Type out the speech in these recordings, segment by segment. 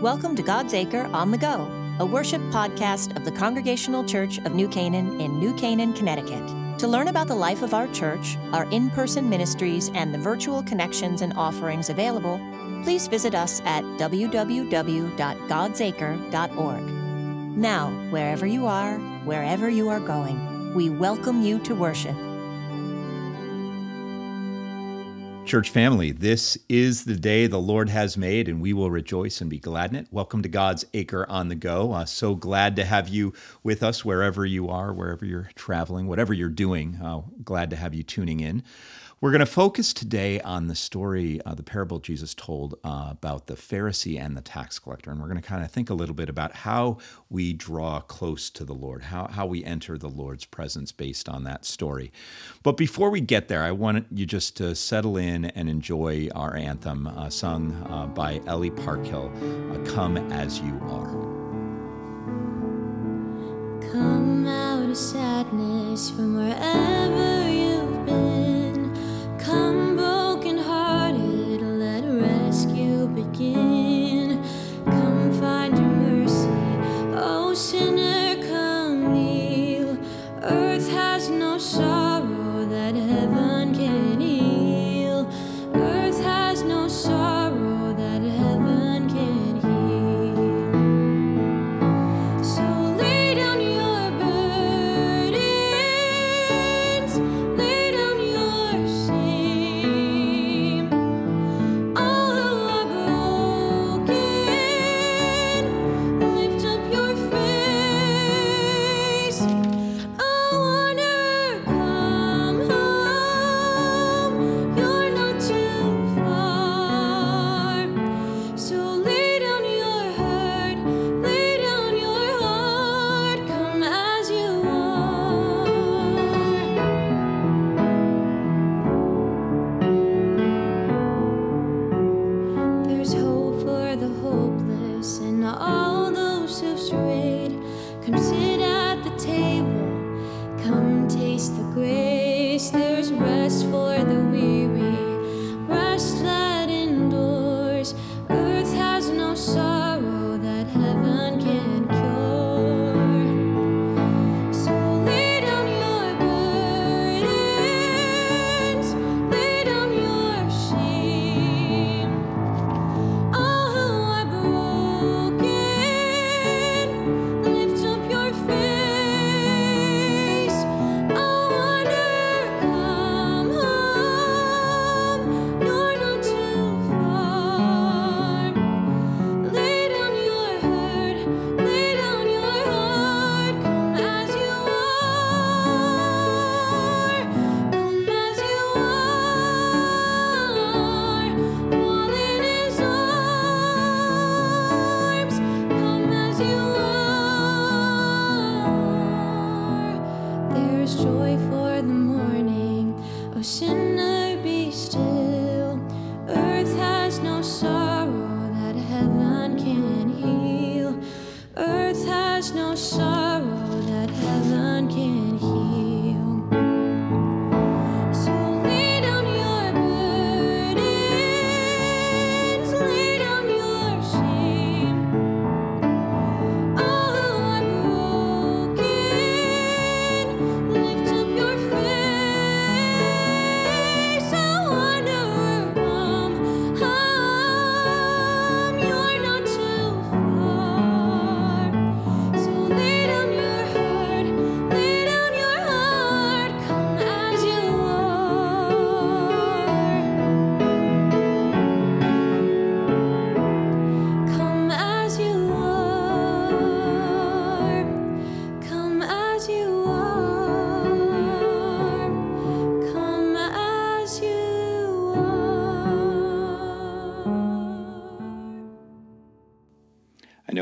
Welcome to God's Acre on the Go, a worship podcast of the Congregational Church of New Canaan in New Canaan, Connecticut. To learn about the life of our church, our in person ministries, and the virtual connections and offerings available, please visit us at www.godsacre.org. Now, wherever you are, wherever you are going, we welcome you to worship. Church family, this is the day the Lord has made, and we will rejoice and be glad in it. Welcome to God's Acre on the Go. Uh, so glad to have you with us wherever you are, wherever you're traveling, whatever you're doing. Uh, glad to have you tuning in. We're going to focus today on the story, uh, the parable Jesus told uh, about the Pharisee and the tax collector. And we're going to kind of think a little bit about how we draw close to the Lord, how, how we enter the Lord's presence based on that story. But before we get there, I want you just to settle in and enjoy our anthem uh, sung uh, by Ellie Parkhill uh, Come As You Are. Come out of sadness from wherever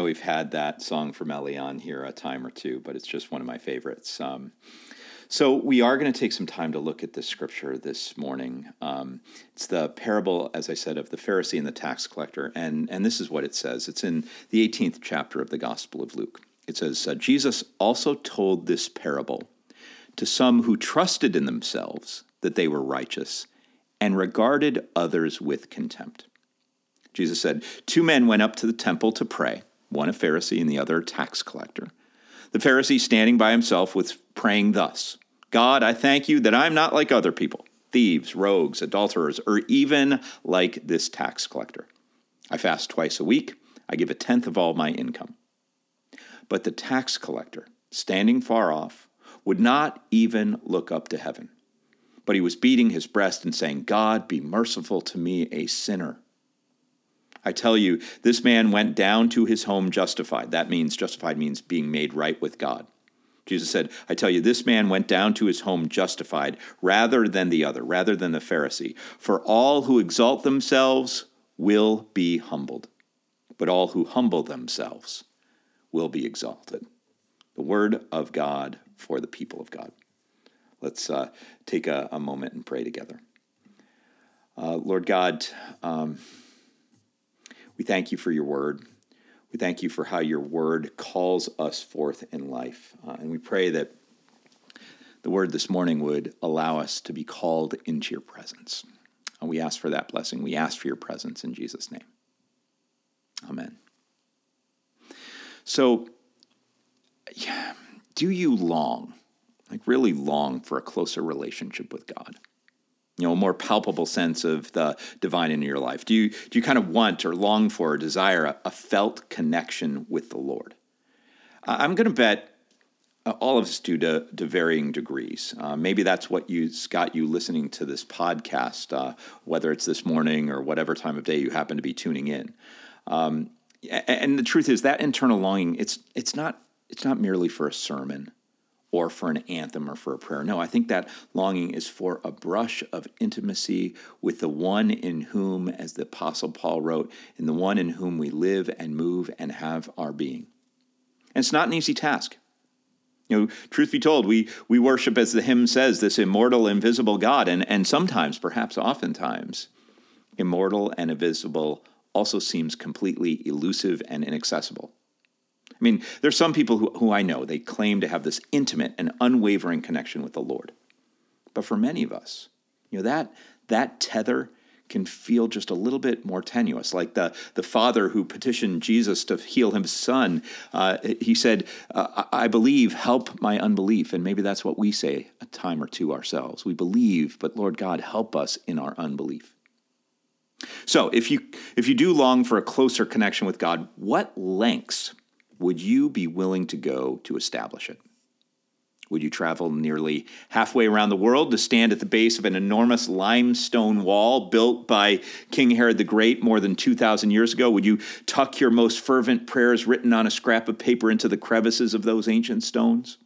we've had that song from Ellie on here a time or two, but it's just one of my favorites. Um, so we are going to take some time to look at this scripture this morning. Um, it's the parable, as I said, of the Pharisee and the tax collector, and and this is what it says. It's in the 18th chapter of the Gospel of Luke. It says, uh, Jesus also told this parable to some who trusted in themselves that they were righteous and regarded others with contempt. Jesus said, Two men went up to the temple to pray, one a Pharisee and the other a tax collector. The Pharisee, standing by himself, was praying thus God, I thank you that I'm not like other people, thieves, rogues, adulterers, or even like this tax collector. I fast twice a week, I give a tenth of all my income. But the tax collector, standing far off, would not even look up to heaven. But he was beating his breast and saying, God, be merciful to me, a sinner. I tell you, this man went down to his home justified. That means, justified means being made right with God. Jesus said, I tell you, this man went down to his home justified rather than the other, rather than the Pharisee. For all who exalt themselves will be humbled, but all who humble themselves will be exalted. The word of God for the people of God. Let's uh, take a, a, moment and pray together. Uh, Lord God, um, we thank you for your word. We thank you for how your word calls us forth in life. Uh, and we pray that the word this morning would allow us to be called into your presence. And we ask for that blessing. We ask for your presence in Jesus' name. Amen. So, yeah, do you long, like really long, for a closer relationship with God? You know, a more palpable sense of the divine in your life? Do you, do you kind of want or long for or desire a, a felt connection with the Lord? I'm going to bet uh, all of us do to, to varying degrees. Uh, maybe that's what you got you listening to this podcast, uh, whether it's this morning or whatever time of day you happen to be tuning in. Um, and the truth is that internal longing, it's it's not it's not merely for a sermon or for an anthem or for a prayer. No, I think that longing is for a brush of intimacy with the one in whom, as the Apostle Paul wrote, in the one in whom we live and move and have our being. And it's not an easy task. You know, truth be told, we, we worship, as the hymn says, this immortal, invisible God, and, and sometimes, perhaps oftentimes, immortal and invisible also seems completely elusive and inaccessible. I mean, there's some people who, who I know, they claim to have this intimate and unwavering connection with the Lord. But for many of us, you know, that, that tether can feel just a little bit more tenuous. Like the, the father who petitioned Jesus to heal his son, uh, he said, uh, I believe, help my unbelief. And maybe that's what we say a time or two ourselves. We believe, but Lord God, help us in our unbelief. So, if you if you do long for a closer connection with God, what lengths would you be willing to go to establish it? Would you travel nearly halfway around the world to stand at the base of an enormous limestone wall built by King Herod the Great more than 2,000 years ago? Would you tuck your most fervent prayers written on a scrap of paper into the crevices of those ancient stones?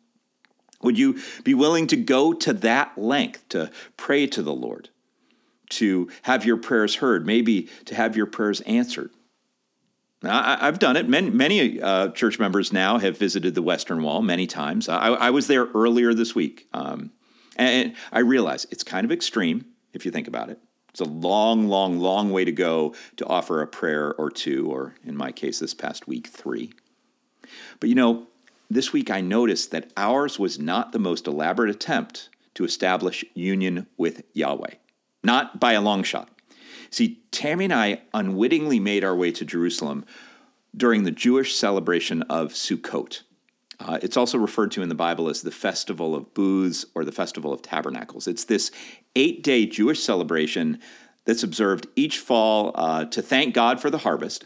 Would you be willing to go to that length to pray to the Lord, to have your prayers heard, maybe to have your prayers answered? I, have done it. Many, many uh, church members now have visited the Western Wall many times. I, I was there earlier this week, um, and I realize it's kind of extreme if you think about it. It's a long, long, long way to go to offer a prayer or two, or in my case, this past week, three. But you know, this week I noticed that ours was not the most elaborate attempt to establish union with Yahweh, not by a long shot. See, Tammy and I unwittingly made our way to Jerusalem during the Jewish celebration of Sukkot. Uh, it's also referred to in the Bible as the Festival of Booths or the Festival of Tabernacles. It's this eight day Jewish celebration that's observed each fall uh, to thank God for the harvest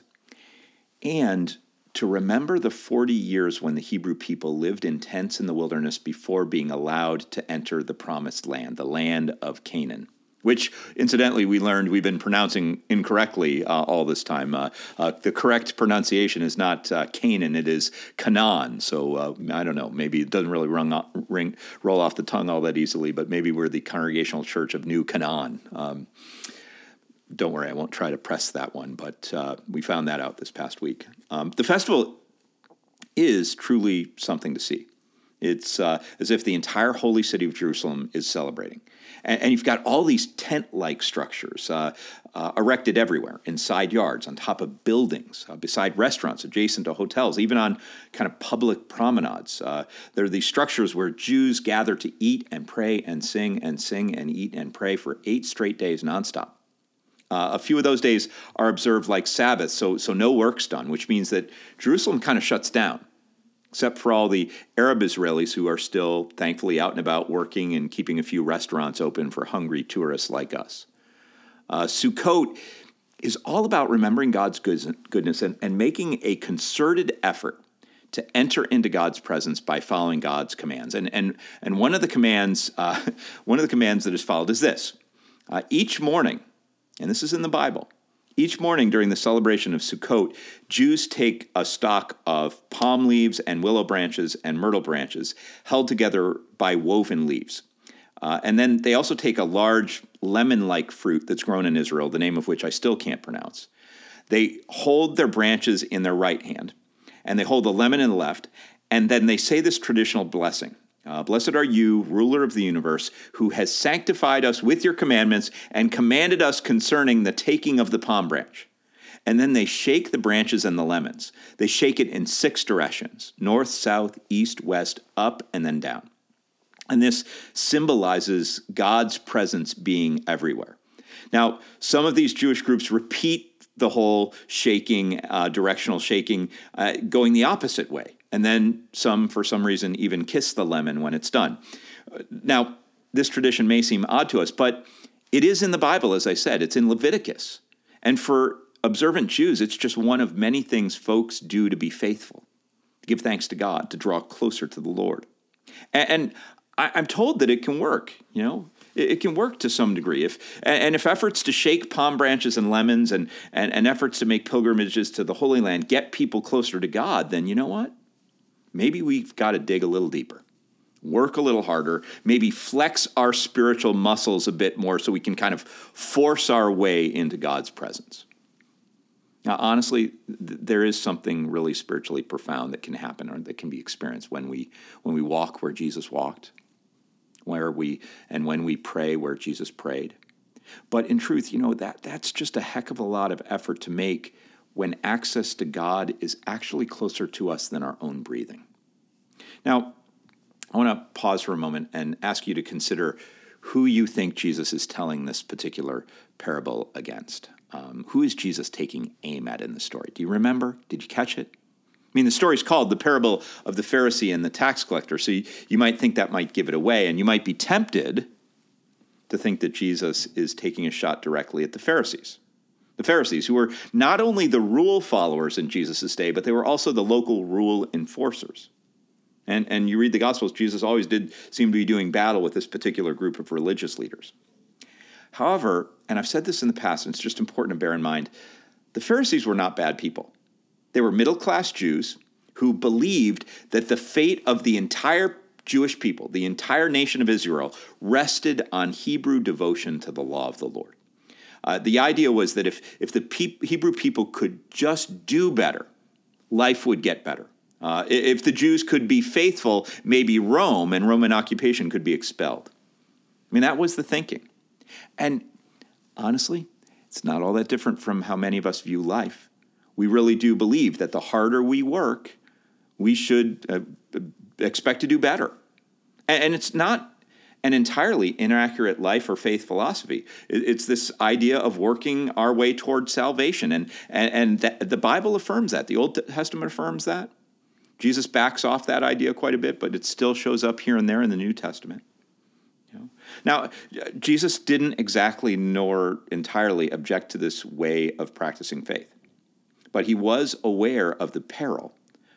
and to remember the 40 years when the Hebrew people lived in tents in the wilderness before being allowed to enter the promised land, the land of Canaan which incidentally we learned we've been pronouncing incorrectly uh, all this time. Uh, uh, the correct pronunciation is not uh, Canaan, it is Canaan. So uh, I don't know, maybe it doesn't really rung, ring, roll off the tongue all that easily, but maybe we're the Congregational Church of New Canaan. Um, don't worry, I won't try to press that one, but uh, we found that out this past week. Um, the festival is truly something to see. It's as if the entire holy city of Jerusalem is celebrating. And, and you've got all these tent like structures uh, uh, erected everywhere in side yards, on top of buildings, uh, beside restaurants, adjacent to hotels, even on kind of public promenades. Uh, there are these structures where Jews gather to eat and pray and sing and sing and eat and pray for eight straight days nonstop. Uh, a few of those days are observed like Sabbath, so, so no work's done, which means that Jerusalem kind of shuts down, except for all the Arab Israelis who are still thankfully out and about working and keeping a few restaurants open for hungry tourists like us. Uh, Sukkot is all about remembering God's goodness and, and making a concerted effort to enter into God's presence by following God's commands. And, and, and one of the commands, uh, one of the commands that is followed is this: uh, each morning, and this is in the Bible. Each morning during the celebration of Sukkot, Jews take a stock of palm leaves and willow branches and myrtle branches held together by woven leaves. Uh, and then they also take a large lemon like fruit that's grown in Israel, the name of which I still can't pronounce. They hold their branches in their right hand, and they hold the lemon in the left, and then they say this traditional blessing uh, Blessed are you, ruler of the universe, who has sanctified us with your commandments and commanded us concerning the taking of the palm branch. And then they shake the branches and the lemons. They shake it in six directions north, south, east, west, up, and then down. And this symbolizes God's presence being everywhere. Now, some of these Jewish groups repeat the whole shaking, uh, directional shaking, uh, going the opposite way. And then some, for some reason, even kiss the lemon when it's done. Now, this tradition may seem odd to us, but it is in the Bible, as I said, it's in Leviticus. And for observant Jews, it's just one of many things folks do to be faithful, to give thanks to God, to draw closer to the Lord. And, and I, am told that it can work. You know, it, it, can work to some degree. If and if efforts to shake palm branches and lemons and, and and efforts to make pilgrimages to the Holy Land get people closer to God, then you know what? Maybe we've got to dig a little deeper, work a little harder, maybe flex our spiritual muscles a bit more so we can kind of force our way into God's presence. Now, honestly, th- there is something really spiritually profound that can happen or that can be experienced when we when we walk where Jesus walked where we and when we pray where Jesus prayed. But in truth, you know, that that's just a heck of a lot of effort to make when access to God is actually closer to us than our own breathing. Now, I want to pause for a moment and ask you to consider who you think Jesus is telling this particular parable against. Um, who is Jesus taking aim at in the story? Do you remember? Did you catch it? I mean, the story's called the parable of the Pharisee and the tax collector, so you, you might think that might give it away, and you might be tempted to think that Jesus is taking a shot directly at the Pharisees. The Pharisees, who were not only the rule followers in Jesus' day, but they were also the local rule enforcers. And, and you read the Gospels, Jesus always did seem to be doing battle with this particular group of religious leaders. However, and I've said this in the past, and it's just important to bear in mind, the Pharisees were not bad people. They were middle class Jews who believed that the fate of the entire Jewish people, the entire nation of Israel, rested on Hebrew devotion to the law of the Lord. Uh, the idea was that if, if the Hebrew people could just do better, life would get better. Uh, if the Jews could be faithful, maybe Rome and Roman occupation could be expelled. I mean, that was the thinking. And honestly, it's not all that different from how many of us view life we really do believe that the harder we work, we should uh, expect to do better. And, it's not an entirely inaccurate life or faith philosophy. It's this idea of working our way toward salvation. And, and, and the Bible affirms that, the Old Testament affirms that. Jesus backs off that idea quite a bit, but it still shows up here and there in the New Testament. Now, Jesus didn't exactly nor entirely object to this way of practicing faith. But he was aware of the peril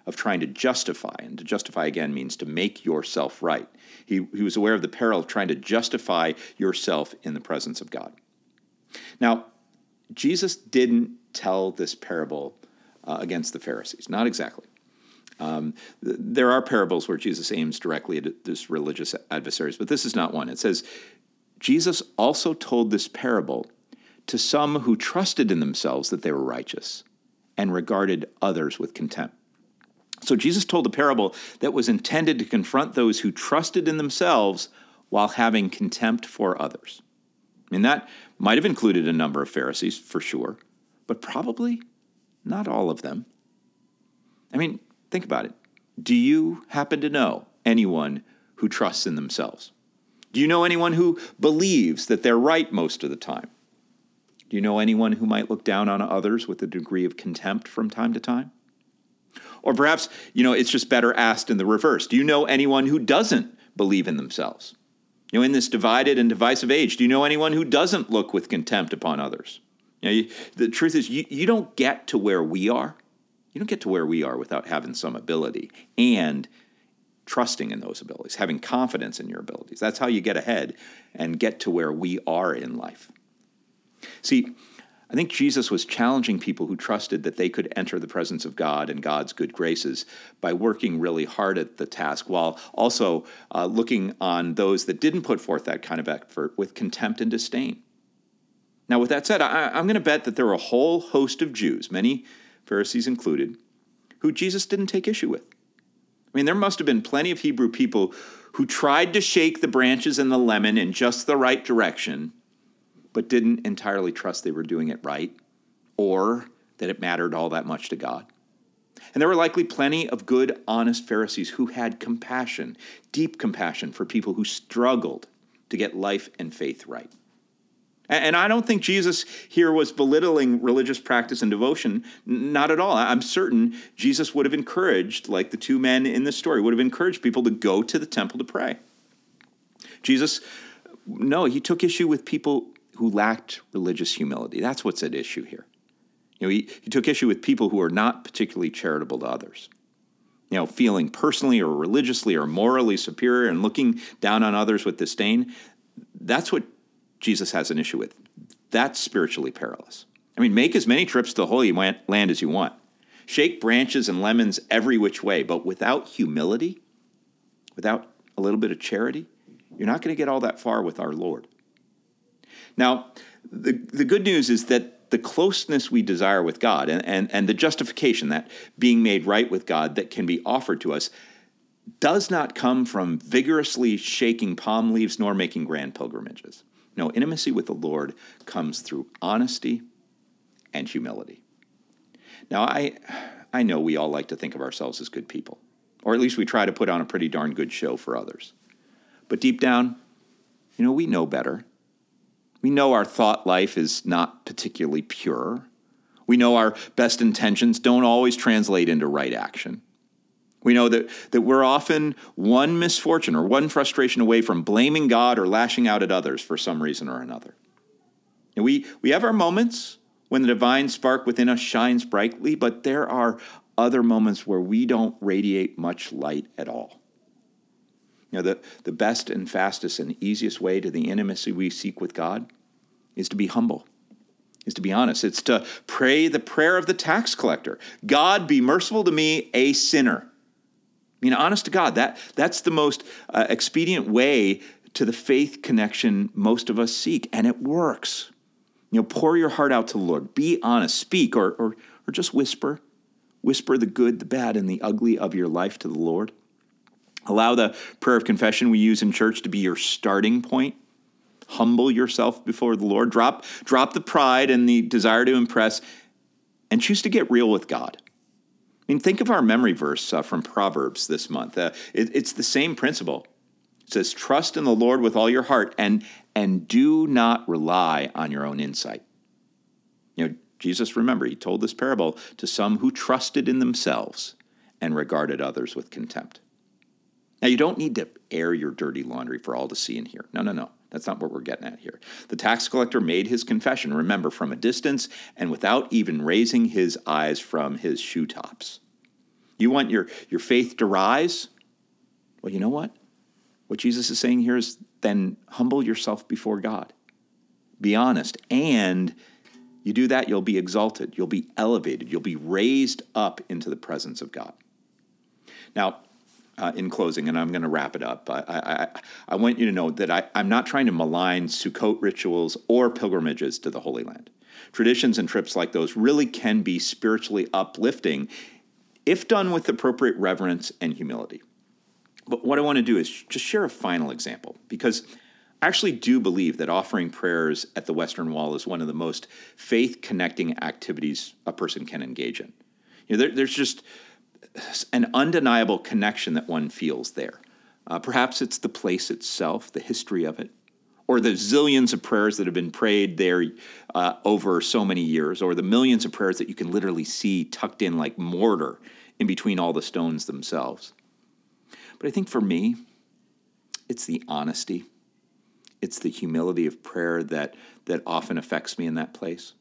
of trying to justify, and to justify again means to make yourself right. He, he was aware of the peril of trying to justify yourself in the presence of God. Now, Jesus didn't tell this parable uh, against the Pharisees, not exactly. Um, th- there are parables where Jesus aims directly at this religious adversaries, but this is not one. It says, Jesus also told this parable to some who trusted in themselves that they were righteous and regarded others with contempt. So Jesus told a parable that was intended to confront those who trusted in themselves while having contempt for others. Mean, that might have included a number of Pharisees, for sure, but probably not all of them. I mean, think about it. Do you happen to know anyone who trusts in themselves? Do you know anyone who believes that they're right most of the time? Do you know anyone who might look down on others with a degree of contempt from time to time? Or perhaps, you know, it's just better asked in the reverse. Do you know anyone who doesn't believe in themselves? You know, in this divided and divisive age, do you know anyone who doesn't look with contempt upon others? You know, you, the truth is, you, you don't get to where we are. You don't get to where we are without having some ability and trusting in those abilities, having confidence in your abilities. That's how you get ahead and get to where we are in life. See, I think Jesus was challenging people who trusted that they could enter the presence of God and God's good graces by working really hard at the task while also uh, looking on those that didn't put forth that kind of effort with contempt and disdain. Now, with that said, I, I'm going to bet that there were a whole host of Jews, many Pharisees included, who Jesus didn't take issue with. I mean, there must have been plenty of Hebrew people who tried to shake the branches and the lemon in just the right direction but didn't entirely trust they were doing it right or that it mattered all that much to God. And there were likely plenty of good, honest Pharisees who had compassion, deep compassion for people who struggled to get life and faith right. And I don't think Jesus here was belittling religious practice and devotion, not at all. I'm certain Jesus would have encouraged, like the two men in this story, would have encouraged people to go to the temple to pray. Jesus, no, he took issue with people who lacked religious humility. That's what's at issue here. You know, he, he took issue with people who are not particularly charitable to others. You know, feeling personally or religiously or morally superior and looking down on others with disdain. That's what Jesus has an issue with. That's spiritually perilous. I mean, make as many trips to the Holy Land as you want. Shake branches and lemons every which way, but without humility, without a little bit of charity, you're not going to get all that far with our Lord. Now, the, the good news is that the closeness we desire with God and, and, and the justification, that being made right with God that can be offered to us, does not come from vigorously shaking palm leaves nor making grand pilgrimages. No, intimacy with the Lord comes through honesty and humility. Now, I, I know we all like to think of ourselves as good people, or at least we try to put on a pretty darn good show for others. But deep down, you know, we know better. We know our thought life is not particularly pure. We know our best intentions don't always translate into right action. We know that, that we're often one misfortune or one frustration away from blaming God or lashing out at others for some reason or another. And we, we have our moments when the divine spark within us shines brightly, but there are other moments where we don't radiate much light at all. You know, the, the best and fastest and easiest way to the intimacy we seek with God is to be humble, is to be honest. It's to pray the prayer of the tax collector God, be merciful to me, a sinner. I mean, honest to God, that, that's the most uh, expedient way to the faith connection most of us seek, and it works. You know, pour your heart out to the Lord. Be honest. Speak or, or, or just whisper. Whisper the good, the bad, and the ugly of your life to the Lord. Allow the prayer of confession we use in church to be your starting point. Humble yourself before the Lord. Drop, drop the pride and the desire to impress and choose to get real with God. I mean, think of our memory verse uh, from Proverbs this month. Uh, it, it's the same principle. It says, Trust in the Lord with all your heart and, and do not rely on your own insight. You know, Jesus, remember, he told this parable to some who trusted in themselves and regarded others with contempt. Now, you don't need to air your dirty laundry for all to see and hear. No, no, no. That's not what we're getting at here. The tax collector made his confession, remember, from a distance and without even raising his eyes from his shoe tops. You want your, your faith to rise? Well, you know what? What Jesus is saying here is then humble yourself before God. Be honest. And you do that, you'll be exalted, you'll be elevated, you'll be raised up into the presence of God. Now, uh, in closing, and I'm going to wrap it up. I, I, I, want you to know that I, I'm not trying to malign Sukkot rituals or pilgrimages to the Holy Land. Traditions and trips like those really can be spiritually uplifting if done with appropriate reverence and humility. But what I want to do is just share a final example because I actually do believe that offering prayers at the Western Wall is one of the most faith connecting activities a person can engage in. You know, there, there's just an undeniable connection that one feels there. Uh, perhaps it's the place itself, the history of it, or the zillions of prayers that have been prayed there uh, over so many years, or the millions of prayers that you can literally see tucked in like mortar in between all the stones themselves. But I think for me, it's the honesty, it's the humility of prayer that, that often affects me in that place.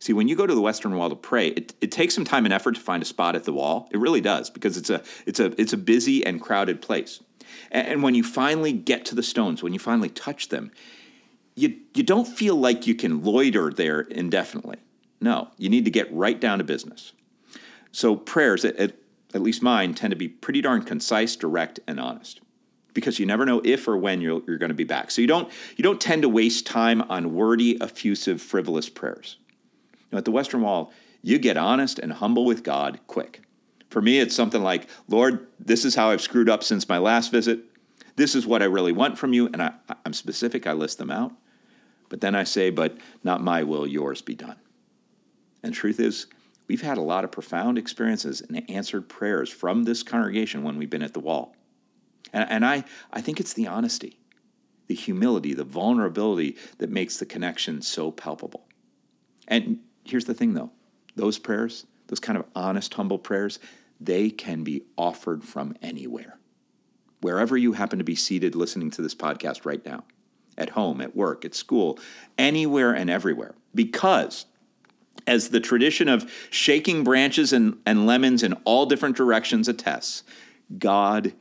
See, when you go to the Western Wall to pray, it, it takes some time and effort to find a spot at the wall. It really does because it's a, it's a, it's a busy and crowded place. And, and when you finally get to the stones, when you finally touch them, you, you don't feel like you can loiter there indefinitely. No, you need to get right down to business. So prayers, at, at least mine, tend to be pretty darn concise, direct, and honest because you never know if or when you're, you're going to be back. So you don't, you don't tend to waste time on wordy, effusive, frivolous prayers. Now, at the Western Wall, you get honest and humble with God quick. For me, it's something like, Lord, this is how I've screwed up since my last visit. This is what I really want from you. And I, I'm specific, I list them out. But then I say, but not my will, yours be done. And truth is, we've had a lot of profound experiences and answered prayers from this congregation when we've been at the wall. And, and I, I think it's the honesty, the humility, the vulnerability that makes the connection so palpable. And here's the thing though those prayers, those kind of honest, humble prayers, they can be offered from anywhere. Wherever you happen to be seated listening to this podcast right now, at home, at work, at school, anywhere and everywhere. Because as the tradition of shaking branches and, and lemons in all different directions attests, God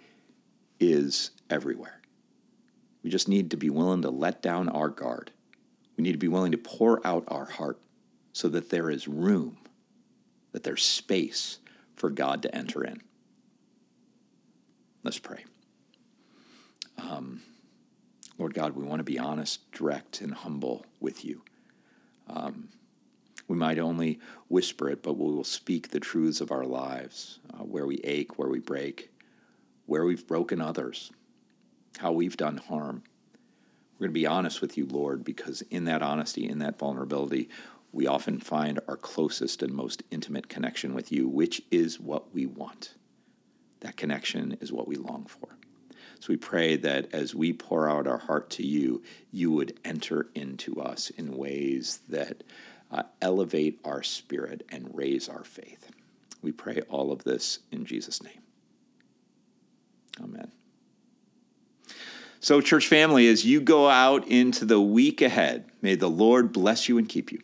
is everywhere. We just need to be willing to let down our guard. We need to be willing to pour out our heart so that there is room, that there's space for God to enter in. Let's pray. Um, Lord God, we want to be honest, direct, and humble with you. Um, we might only whisper it, but we will speak the truths of our lives, uh, where we ache, where we break, where we've broken others, how we've done harm. We're going to be honest with you, Lord, because in that honesty, in that vulnerability, we often find our closest and most intimate connection with you, which is what we want. That connection is what we long for. So we pray that as we pour out our heart to you, you would enter into us in ways that uh, elevate our spirit and raise our faith. We pray all of this in Jesus' name. Amen. So, church family, as you go out into the week ahead, may the Lord bless you and keep you.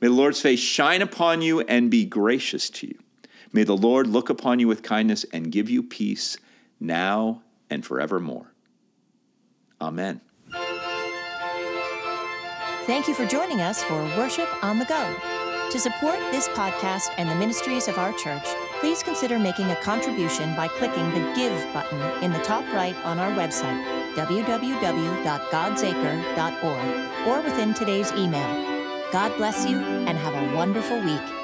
May the Lord's face shine upon you and be gracious to you. May the Lord look upon you with kindness and give you peace now and forevermore. Amen. Thank you for joining us for Worship on the Go. To support this podcast and the ministries of our church, please consider making a contribution by clicking the Give button in the top right on our website, www.godsacre.org, or within today's email. God bless you and have a wonderful week.